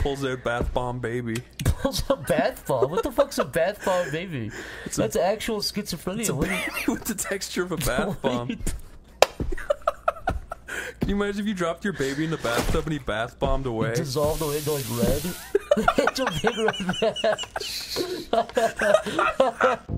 pulls out bath bomb baby. Pulls a bath bomb. What the fuck's a bath bomb baby? It's a- That's actual schizophrenia. It's a baby with the texture of a bath bomb. Can you imagine if you dropped your baby in the bathtub and he bath bombed away? dissolved away into like red. it's a big red